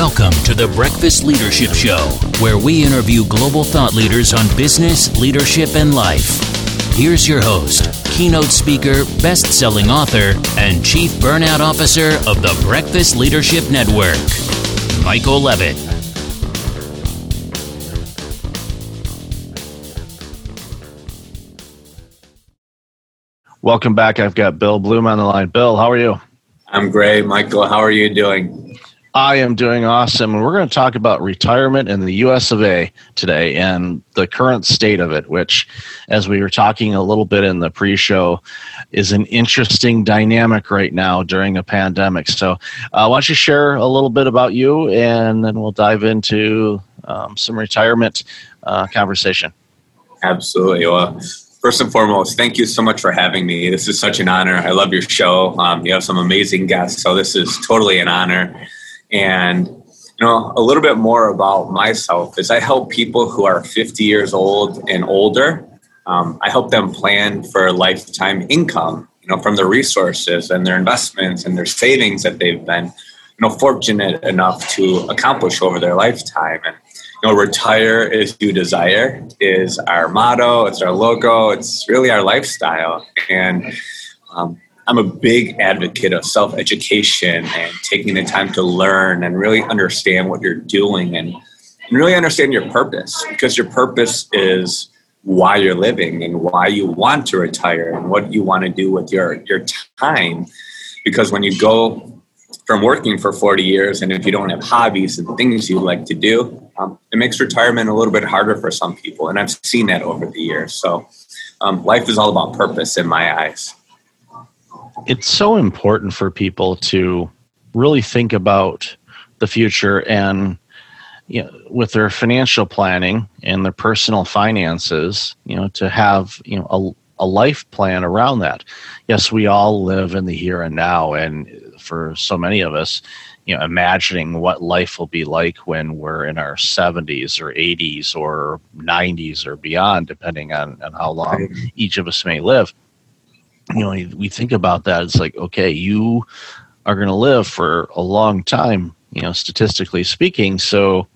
Welcome to the Breakfast Leadership Show, where we interview global thought leaders on business, leadership, and life. Here's your host, keynote speaker, best selling author, and chief burnout officer of the Breakfast Leadership Network, Michael Levitt. Welcome back. I've got Bill Bloom on the line. Bill, how are you? I'm great, Michael. How are you doing? I am doing awesome. And we're going to talk about retirement in the US of A today and the current state of it, which, as we were talking a little bit in the pre show, is an interesting dynamic right now during a pandemic. So, uh, why don't you share a little bit about you and then we'll dive into um, some retirement uh, conversation? Absolutely. Well, first and foremost, thank you so much for having me. This is such an honor. I love your show. Um, you have some amazing guests, so this is totally an honor. And you know, a little bit more about myself is I help people who are 50 years old and older. Um, I help them plan for lifetime income, you know, from their resources and their investments and their savings that they've been, you know, fortunate enough to accomplish over their lifetime. And you know, retire as you desire is our motto. It's our logo. It's really our lifestyle. And um, I'm a big advocate of self education and taking the time to learn and really understand what you're doing and, and really understand your purpose because your purpose is why you're living and why you want to retire and what you want to do with your, your time. Because when you go from working for 40 years and if you don't have hobbies and things you like to do, um, it makes retirement a little bit harder for some people. And I've seen that over the years. So um, life is all about purpose in my eyes it's so important for people to really think about the future and you know, with their financial planning and their personal finances, you know, to have you know a, a life plan around that. Yes, we all live in the here and now, and for so many of us, you know, imagining what life will be like when we're in our 70s or 80s or 90s or beyond, depending on, on how long each of us may live you know we think about that it's like okay you are going to live for a long time you know statistically speaking so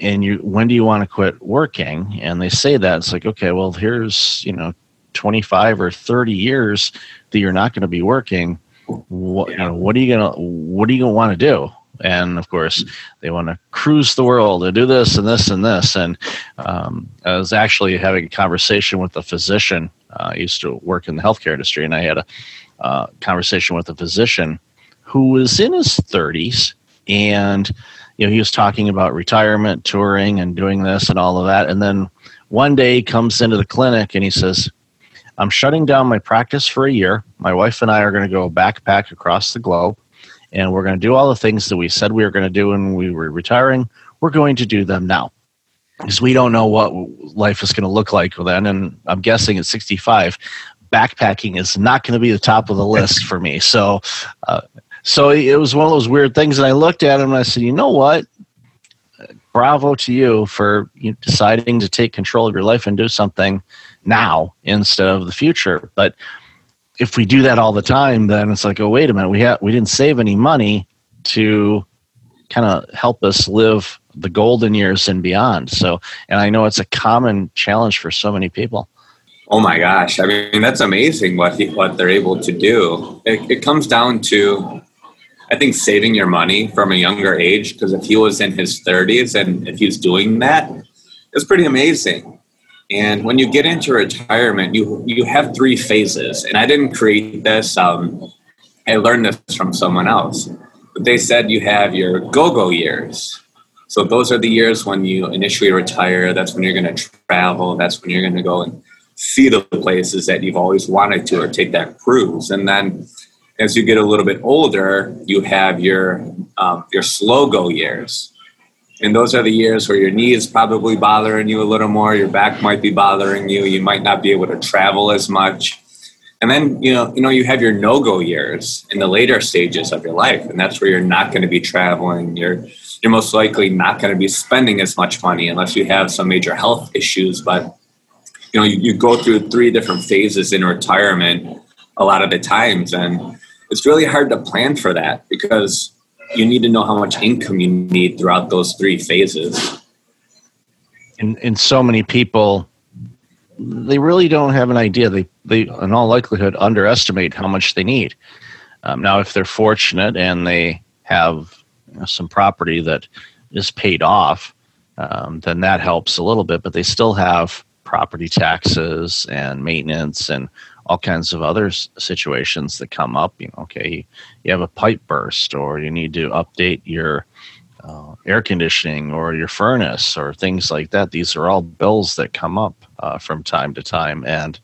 and you when do you want to quit working? And they say that it's like okay well here's you know 25 or 30 years that you're not going to be working what you know what are you going to what are you going to want to do? And of course they want to cruise the world and do this and this and this and um, i was actually having a conversation with a physician uh, I used to work in the healthcare industry, and I had a uh, conversation with a physician who was in his 30s, and you know he was talking about retirement, touring, and doing this and all of that. And then one day he comes into the clinic and he says, "I'm shutting down my practice for a year. My wife and I are going to go backpack across the globe." And we're going to do all the things that we said we were going to do when we were retiring. We're going to do them now because we don't know what life is going to look like then. And I'm guessing at 65, backpacking is not going to be the top of the list for me. So, uh, so it was one of those weird things. And I looked at him and I said, you know what? Bravo to you for you deciding to take control of your life and do something now instead of the future. But if we do that all the time, then it's like, oh, wait a minute, we ha- we didn't save any money to kind of help us live the golden years and beyond. So, and I know it's a common challenge for so many people. Oh my gosh! I mean, that's amazing what he, what they're able to do. It, it comes down to, I think, saving your money from a younger age. Because if he was in his thirties and if he's doing that, it's pretty amazing. And when you get into retirement, you you have three phases. And I didn't create this. Um, I learned this from someone else. They said you have your go-go years, so those are the years when you initially retire. That's when you're going to travel. That's when you're going to go and see the places that you've always wanted to or take that cruise. And then as you get a little bit older, you have your um, your slow go years. And those are the years where your knee is probably bothering you a little more, your back might be bothering you, you might not be able to travel as much. And then you know, you know, you have your no-go years in the later stages of your life, and that's where you're not going to be traveling. You're you're most likely not going to be spending as much money unless you have some major health issues. But you know, you, you go through three different phases in retirement a lot of the times, and it's really hard to plan for that because you need to know how much income you need throughout those three phases. And, and so many people, they really don't have an idea. They, they, in all likelihood, underestimate how much they need. Um, now, if they're fortunate and they have you know, some property that is paid off, um, then that helps a little bit. But they still have property taxes and maintenance and all kinds of other situations that come up. You know, okay, you have a pipe burst, or you need to update your uh, air conditioning or your furnace or things like that. These are all bills that come up uh, from time to time, and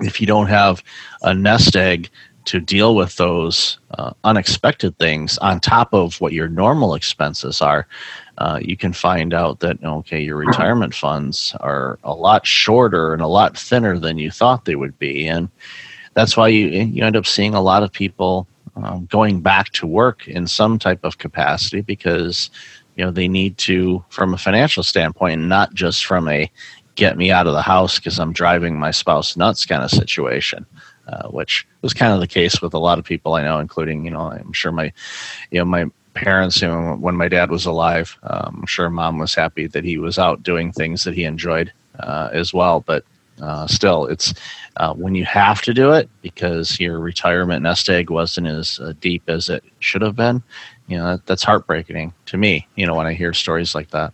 if you don't have a nest egg to deal with those uh, unexpected things on top of what your normal expenses are, uh, you can find out that okay, your retirement funds are a lot shorter and a lot thinner than you thought they would be, and that's why you you end up seeing a lot of people um, going back to work in some type of capacity because you know they need to from a financial standpoint, not just from a get me out of the house because I'm driving my spouse nuts kind of situation. Uh, which was kind of the case with a lot of people I know, including you know I'm sure my you know my parents, you know, when my dad was alive, um, I'm sure mom was happy that he was out doing things that he enjoyed uh, as well. But uh, still, it's uh, when you have to do it because your retirement nest egg wasn't as uh, deep as it should have been. You know, that, that's heartbreaking to me. You know, when I hear stories like that.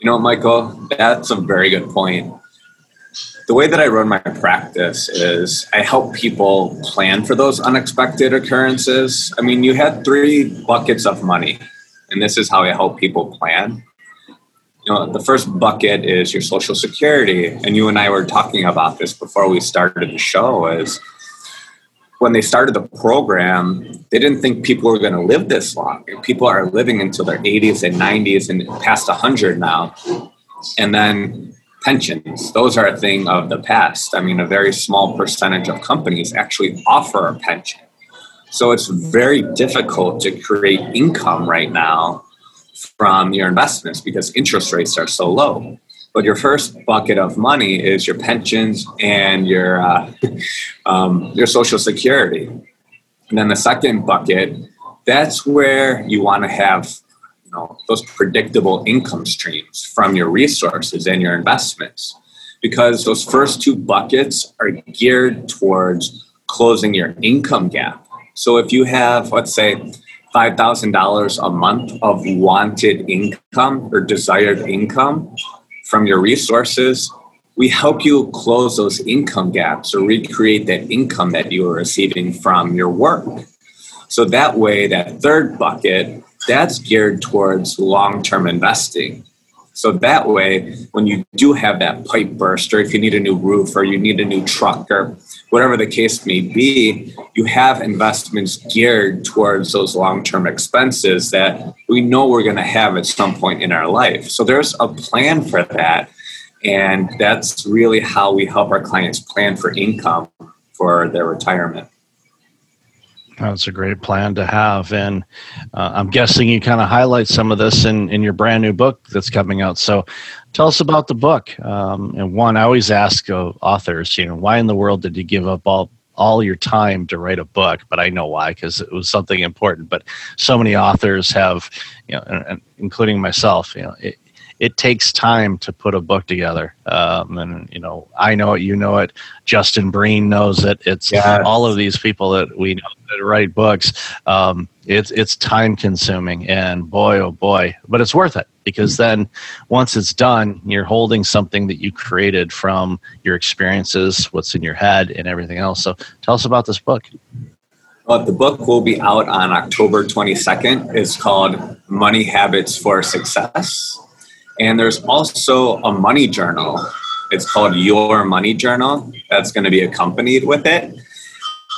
You know, Michael, that's a very good point the way that I run my practice is I help people plan for those unexpected occurrences. I mean, you had three buckets of money, and this is how I help people plan. Know, the first bucket is your social security, and you and I were talking about this before we started the show. Is when they started the program, they didn't think people were going to live this long. People are living until their 80s and 90s and past 100 now. And then pensions. Those are a thing of the past. I mean, a very small percentage of companies actually offer a pension. So it's very difficult to create income right now from your investments because interest rates are so low. But your first bucket of money is your pensions and your uh, um, your social security, and then the second bucket that's where you want to have you know, those predictable income streams from your resources and your investments because those first two buckets are geared towards closing your income gap. So if you have, let's say, $5,000 a month of wanted income or desired income from your resources, we help you close those income gaps or recreate that income that you are receiving from your work. So that way, that third bucket that's geared towards long term investing. So that way, when you do have that pipe burst, or if you need a new roof, or you need a new truck, or whatever the case may be, you have investments geared towards those long term expenses that we know we're going to have at some point in our life. So there's a plan for that. And that's really how we help our clients plan for income for their retirement. That's a great plan to have. And uh, I'm guessing you kind of highlight some of this in, in your brand new book that's coming out. So tell us about the book. Um, and one, I always ask uh, authors, you know, why in the world did you give up all, all your time to write a book? But I know why, because it was something important. But so many authors have, you know, and, and including myself, you know, it, it takes time to put a book together. Um, and you know, I know it, you know it. Justin Breen knows it. It's yes. all of these people that we know that write books. Um, it's it's time consuming, and boy, oh boy, but it's worth it because then once it's done, you're holding something that you created from your experiences, what's in your head, and everything else. So, tell us about this book. Well, the book will be out on October 22nd. It's called Money Habits for Success and there's also a money journal. It's called Your Money Journal that's going to be accompanied with it.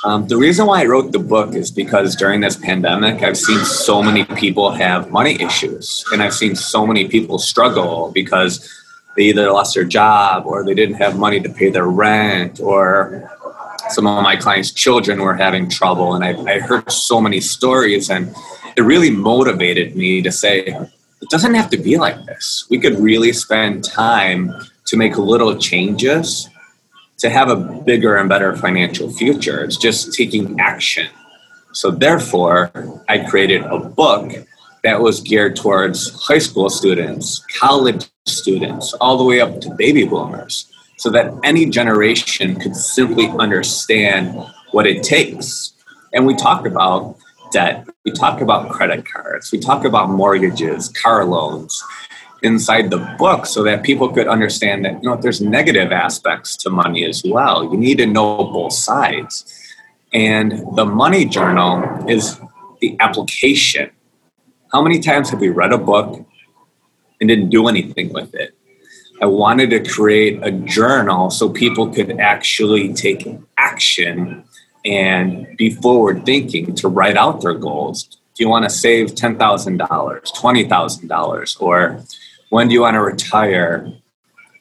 Um, the reason why I wrote the book is because during this pandemic, I've seen so many people have money issues, and I've seen so many people struggle because they either lost their job or they didn't have money to pay their rent, or some of my clients' children were having trouble. And I, I heard so many stories, and it really motivated me to say, it doesn't have to be like this. We could really spend time to make little changes to have a bigger and better financial future. It's just taking action. So, therefore, I created a book that was geared towards high school students, college students, all the way up to baby boomers, so that any generation could simply understand what it takes. And we talked about debt, we talk about credit cards, we talk about mortgages, car loans inside the book so that people could understand that you know there's negative aspects to money as well. You need to know both sides. And the money journal is the application. How many times have we read a book and didn't do anything with it? I wanted to create a journal so people could actually take action and be forward thinking to write out their goals. Do you want to save $10,000, $20,000, or when do you want to retire?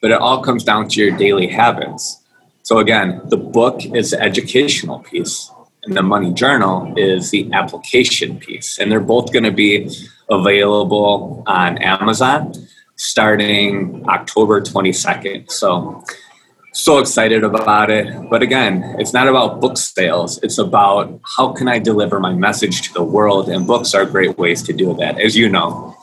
But it all comes down to your daily habits. So, again, the book is the educational piece, and the money journal is the application piece. And they're both going to be available on Amazon starting October 22nd. So, so excited about it. But again, it's not about book sales. It's about how can I deliver my message to the world? And books are great ways to do that, as you know.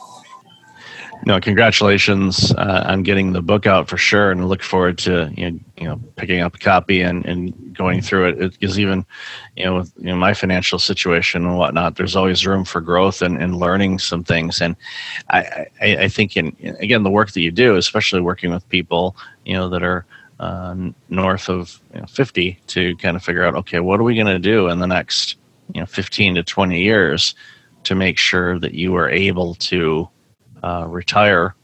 No, congratulations uh, on getting the book out for sure, and look forward to you know, you know picking up a copy and, and going through it. Is even, you know, with you know my financial situation and whatnot. There's always room for growth and, and learning some things. And I, I, I think in again the work that you do, especially working with people, you know, that are uh, north of you know, 50 to kind of figure out, okay, what are we going to do in the next you know 15 to 20 years to make sure that you are able to uh, retire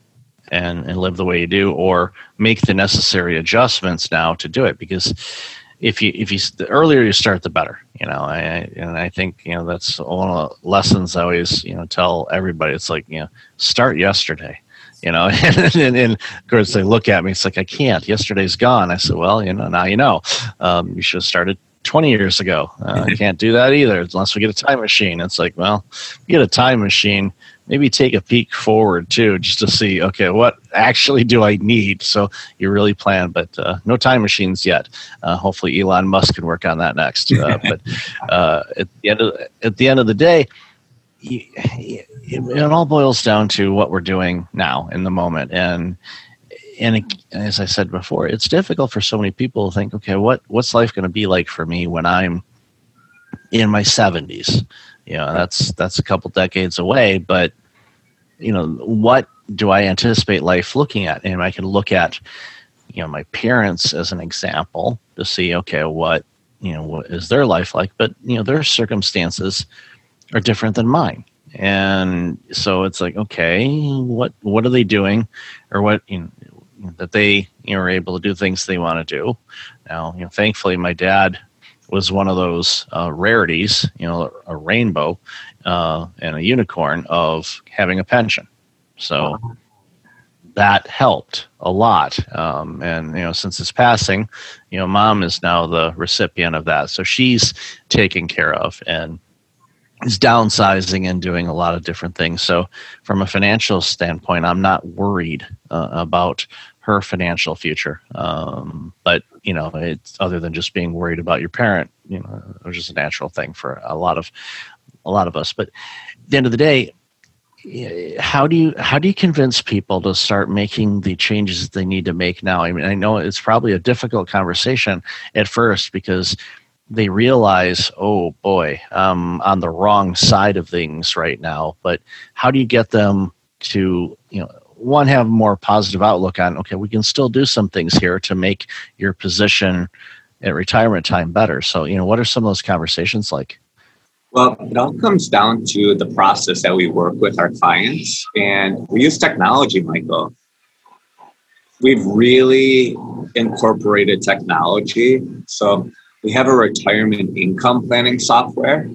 and, and live the way you do, or make the necessary adjustments now to do it. Because if you if you the earlier you start, the better. You know, I, and I think you know that's one of the lessons I always you know tell everybody. It's like you know, start yesterday. You know, and, and, and of course they look at me. It's like I can't. Yesterday's gone. I said, well, you know, now you know. Um, you should have started 20 years ago. Uh, I can't do that either unless we get a time machine. It's like, well, you get a time machine, maybe take a peek forward too, just to see, okay, what actually do I need? So you really plan, but uh, no time machines yet. Uh, hopefully, Elon Musk can work on that next. Uh, but uh, at the end of at the end of the day, it, it all boils down to what we're doing now in the moment, and and as I said before, it's difficult for so many people to think, okay, what what's life going to be like for me when I'm in my 70s? you know that's that's a couple decades away but you know what do i anticipate life looking at? And i can look at you know my parents as an example to see okay what you know what is their life like? But you know their circumstances are different than mine and so it's like okay what what are they doing or what you know that they you know are able to do things they want to do now you know thankfully my dad was one of those uh, rarities, you know, a rainbow uh, and a unicorn of having a pension. So that helped a lot. Um, and, you know, since his passing, you know, mom is now the recipient of that. So she's taken care of and is downsizing and doing a lot of different things. So, from a financial standpoint, I'm not worried uh, about her financial future. Um, but you know, it's other than just being worried about your parent, you know, which is a natural thing for a lot of a lot of us. But at the end of the day, how do you how do you convince people to start making the changes that they need to make now? I mean, I know it's probably a difficult conversation at first because they realize, oh boy, I'm on the wrong side of things right now. But how do you get them to you know one have a more positive outlook on okay we can still do some things here to make your position at retirement time better. So you know what are some of those conversations like? Well it all comes down to the process that we work with our clients. And we use technology michael. We've really incorporated technology. So we have a retirement income planning software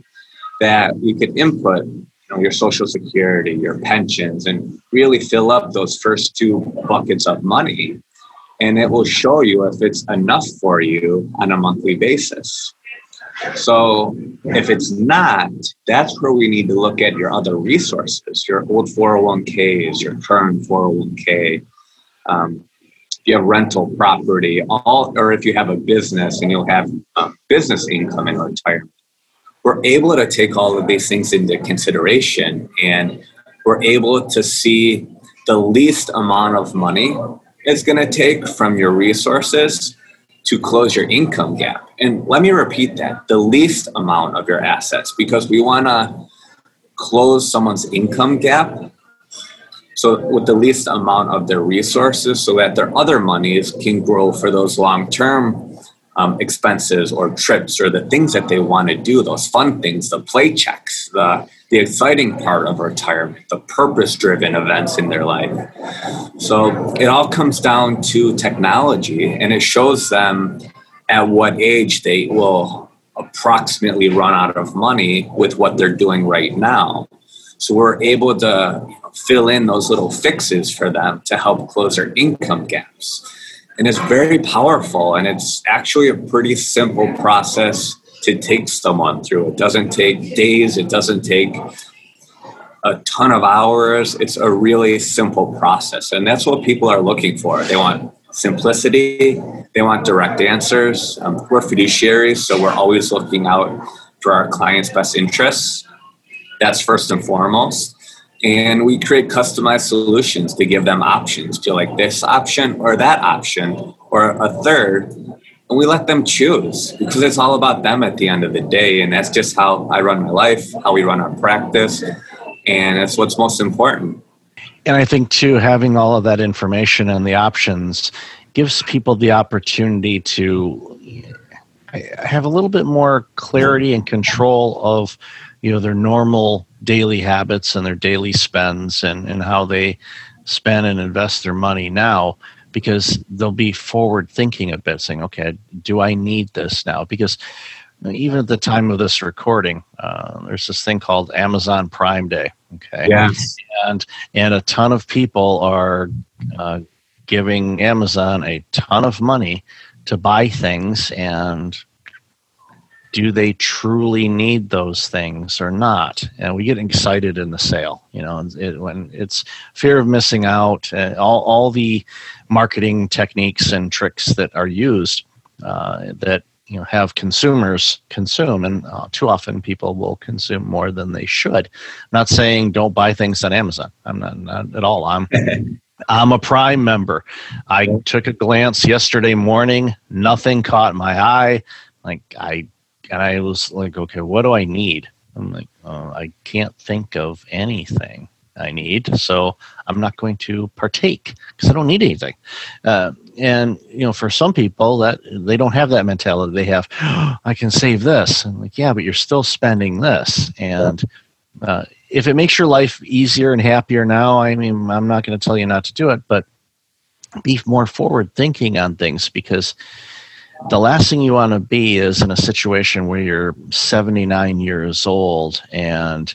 that we could input know, your social security, your pensions, and really fill up those first two buckets of money. And it will show you if it's enough for you on a monthly basis. So if it's not, that's where we need to look at your other resources, your old 401ks, your current 401k. Um, if you have rental property, all, or if you have a business and you'll have um, business income in retirement we're able to take all of these things into consideration and we're able to see the least amount of money it's going to take from your resources to close your income gap. And let me repeat that the least amount of your assets, because we want to close someone's income gap. So, with the least amount of their resources, so that their other monies can grow for those long term um, expenses or trips or the things that they want to do, those fun things, the play checks, the, the exciting part of retirement, the purpose driven events in their life. So it all comes down to technology and it shows them at what age they will approximately run out of money with what they're doing right now. So we're able to fill in those little fixes for them to help close their income gaps. And it's very powerful and it's actually a pretty simple process to take someone through. It doesn't take days it doesn't take a ton of hours. It's a really simple process and that's what people are looking for. They want simplicity they want direct answers. Um, we're fiduciaries so we're always looking out for our clients best interests. That's first and foremost and we create customized solutions to give them options to like this option or that option or a third. And we let them choose because it's all about them at the end of the day. And that's just how i run my life how we run our practice. And that's what's most important. And i think too having all of that information and the options gives people the opportunity to have a little bit more clarity and control of you know their normal daily habits and their daily spends and, and how they spend and invest their money now because they'll be forward thinking a bit saying okay do i need this now? Because even at the time of this recording uh, there's this thing called amazon prime day okay? Yes. And and a ton of people are uh, giving amazon a ton of money to buy things and do they truly need those things or not? And we get excited in the sale, you know, it, when it's fear of missing out, uh, all, all the marketing techniques and tricks that are used uh, that you know have consumers consume and uh, too often people will consume more than they should. I'm not saying don't buy things on amazon. I'm not, not at all. I'm i'm a prime member. I took a glance yesterday morning. Nothing caught my eye. Like i and I was like, okay, what do I need? I'm like, uh, I can't think of anything I need, so I'm not going to partake because I don't need anything. Uh, and you know, for some people, that they don't have that mentality. They have, oh, I can save this. I'm like, yeah, but you're still spending this. And uh, if it makes your life easier and happier now, I mean, I'm not going to tell you not to do it, but be more forward thinking on things because the last thing you want to be is in a situation where you're 79 years old and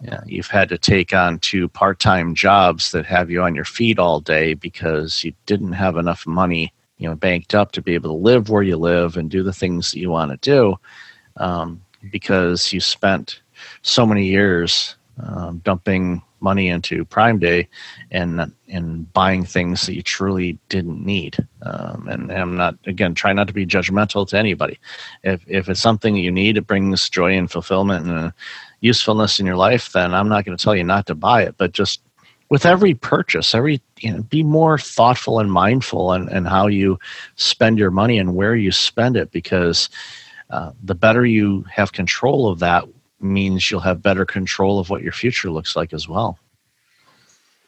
you know, you've had to take on two part-time jobs that have you on your feet all day because you didn't have enough money you know banked up to be able to live where you live and do the things that you want to do um, because you spent so many years um, dumping money into Prime Day and and buying things that you truly didn't need. Um, and, I'm not again try not to be judgmental to anybody. If if it's something you need, it brings joy and fulfillment and uh, usefulness in your life, then I'm not going to tell you not to buy it. But just with every purchase, every you know, be more thoughtful and mindful and and how you spend your money and where you spend it because. Uh, the better you have control of that means you'll have better control of what your future looks like as well.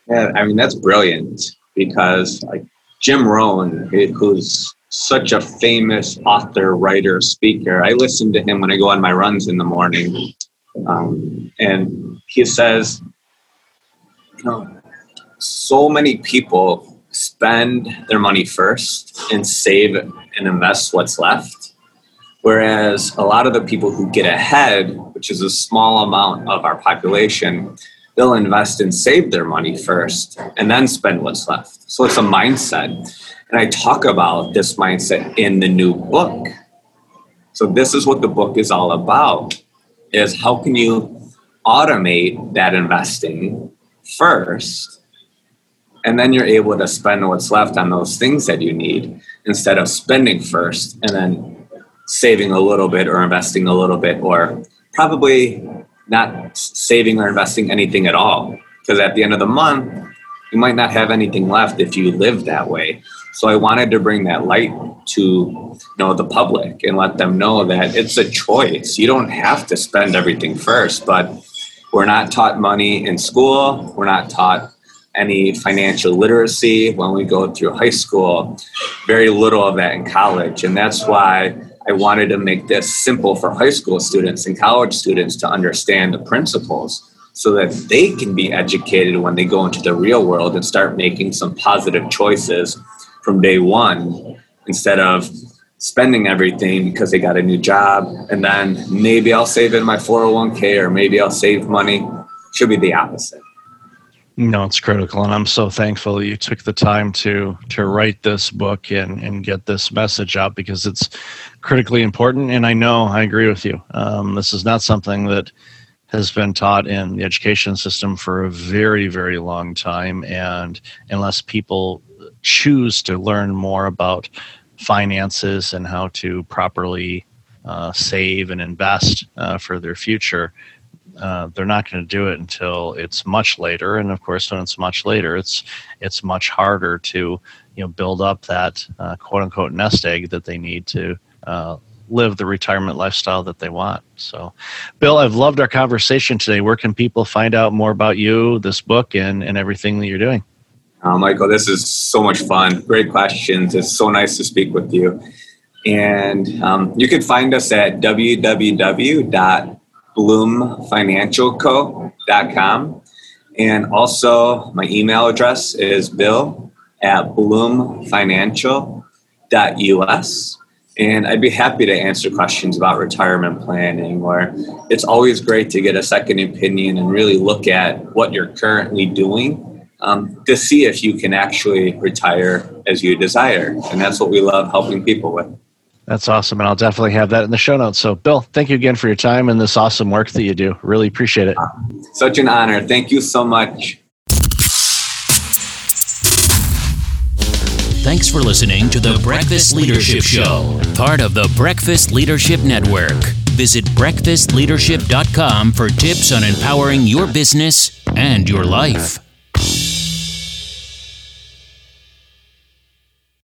Yeah, I mean that's brilliant because like Jim Rohn, who's such a famous author, writer, speaker, I listen to him when I go on my runs in the morning, um, and he says, you know, so many people spend their money first and save and invest what's left Whereas a lot of the people who get ahead, which is a small amount of our population, they'll invest and save their money first and then spend what's left. So it's a mindset. And I talk about this mindset in the new book. So this is what the book is all about is how can you automate that investing first and then you're able to spend what's left on those things that you need instead of spending first and then saving a little bit or investing a little bit or probably not saving or investing anything at all. Because at the end of the month, you might not have anything left if you live that way. So I wanted to bring that light to you know the public and let them know that it's a choice. You don't have to spend everything first, but we're not taught money in school. We're not taught any financial literacy when we go through high school. Very little of that in college, and that's why I wanted to make this simple for high school students and college students to understand the principles so that they can be educated when they go into the real world and start making some positive choices from day one instead of spending everything because they got a new job and then maybe I'll save in my 401k or maybe I'll save money. Should be the opposite. No, it's critical, and I'm so thankful you took the time to to write this book and and get this message out because it's critically important. And I know I agree with you. Um, this is not something that has been taught in the education system for a very very long time, and unless people choose to learn more about finances and how to properly uh, save and invest uh, for their future, uh, they're not going to do it until it's much later. And of course, when it's much later, it's it's much harder to you know build up that uh, quote unquote nest egg that they need to uh, live the retirement lifestyle that they want. So, Bill, I've loved our conversation today. Where can people find out more about you, this book, and and everything that you're doing? Uh, Michael, this is so much fun. Great questions. It's so nice to speak with you. And um, you can find us at www bloomfinancialco.com. And also, my email address is bill at bloomfinancial.us. And I'd be happy to answer questions about retirement planning, where it's always great to get a second opinion and really look at what you're currently doing um, to see if you can actually retire as you desire. And that's what we love helping people with. That's awesome. And I'll definitely have that in the show notes. So, Bill, thank you again for your time and this awesome work that you do. Really appreciate it. Such an honor. Thank you so much. Thanks for listening to the Breakfast Leadership Show, part of the Breakfast Leadership Network. Visit breakfastleadership.com for tips on empowering your business and your life.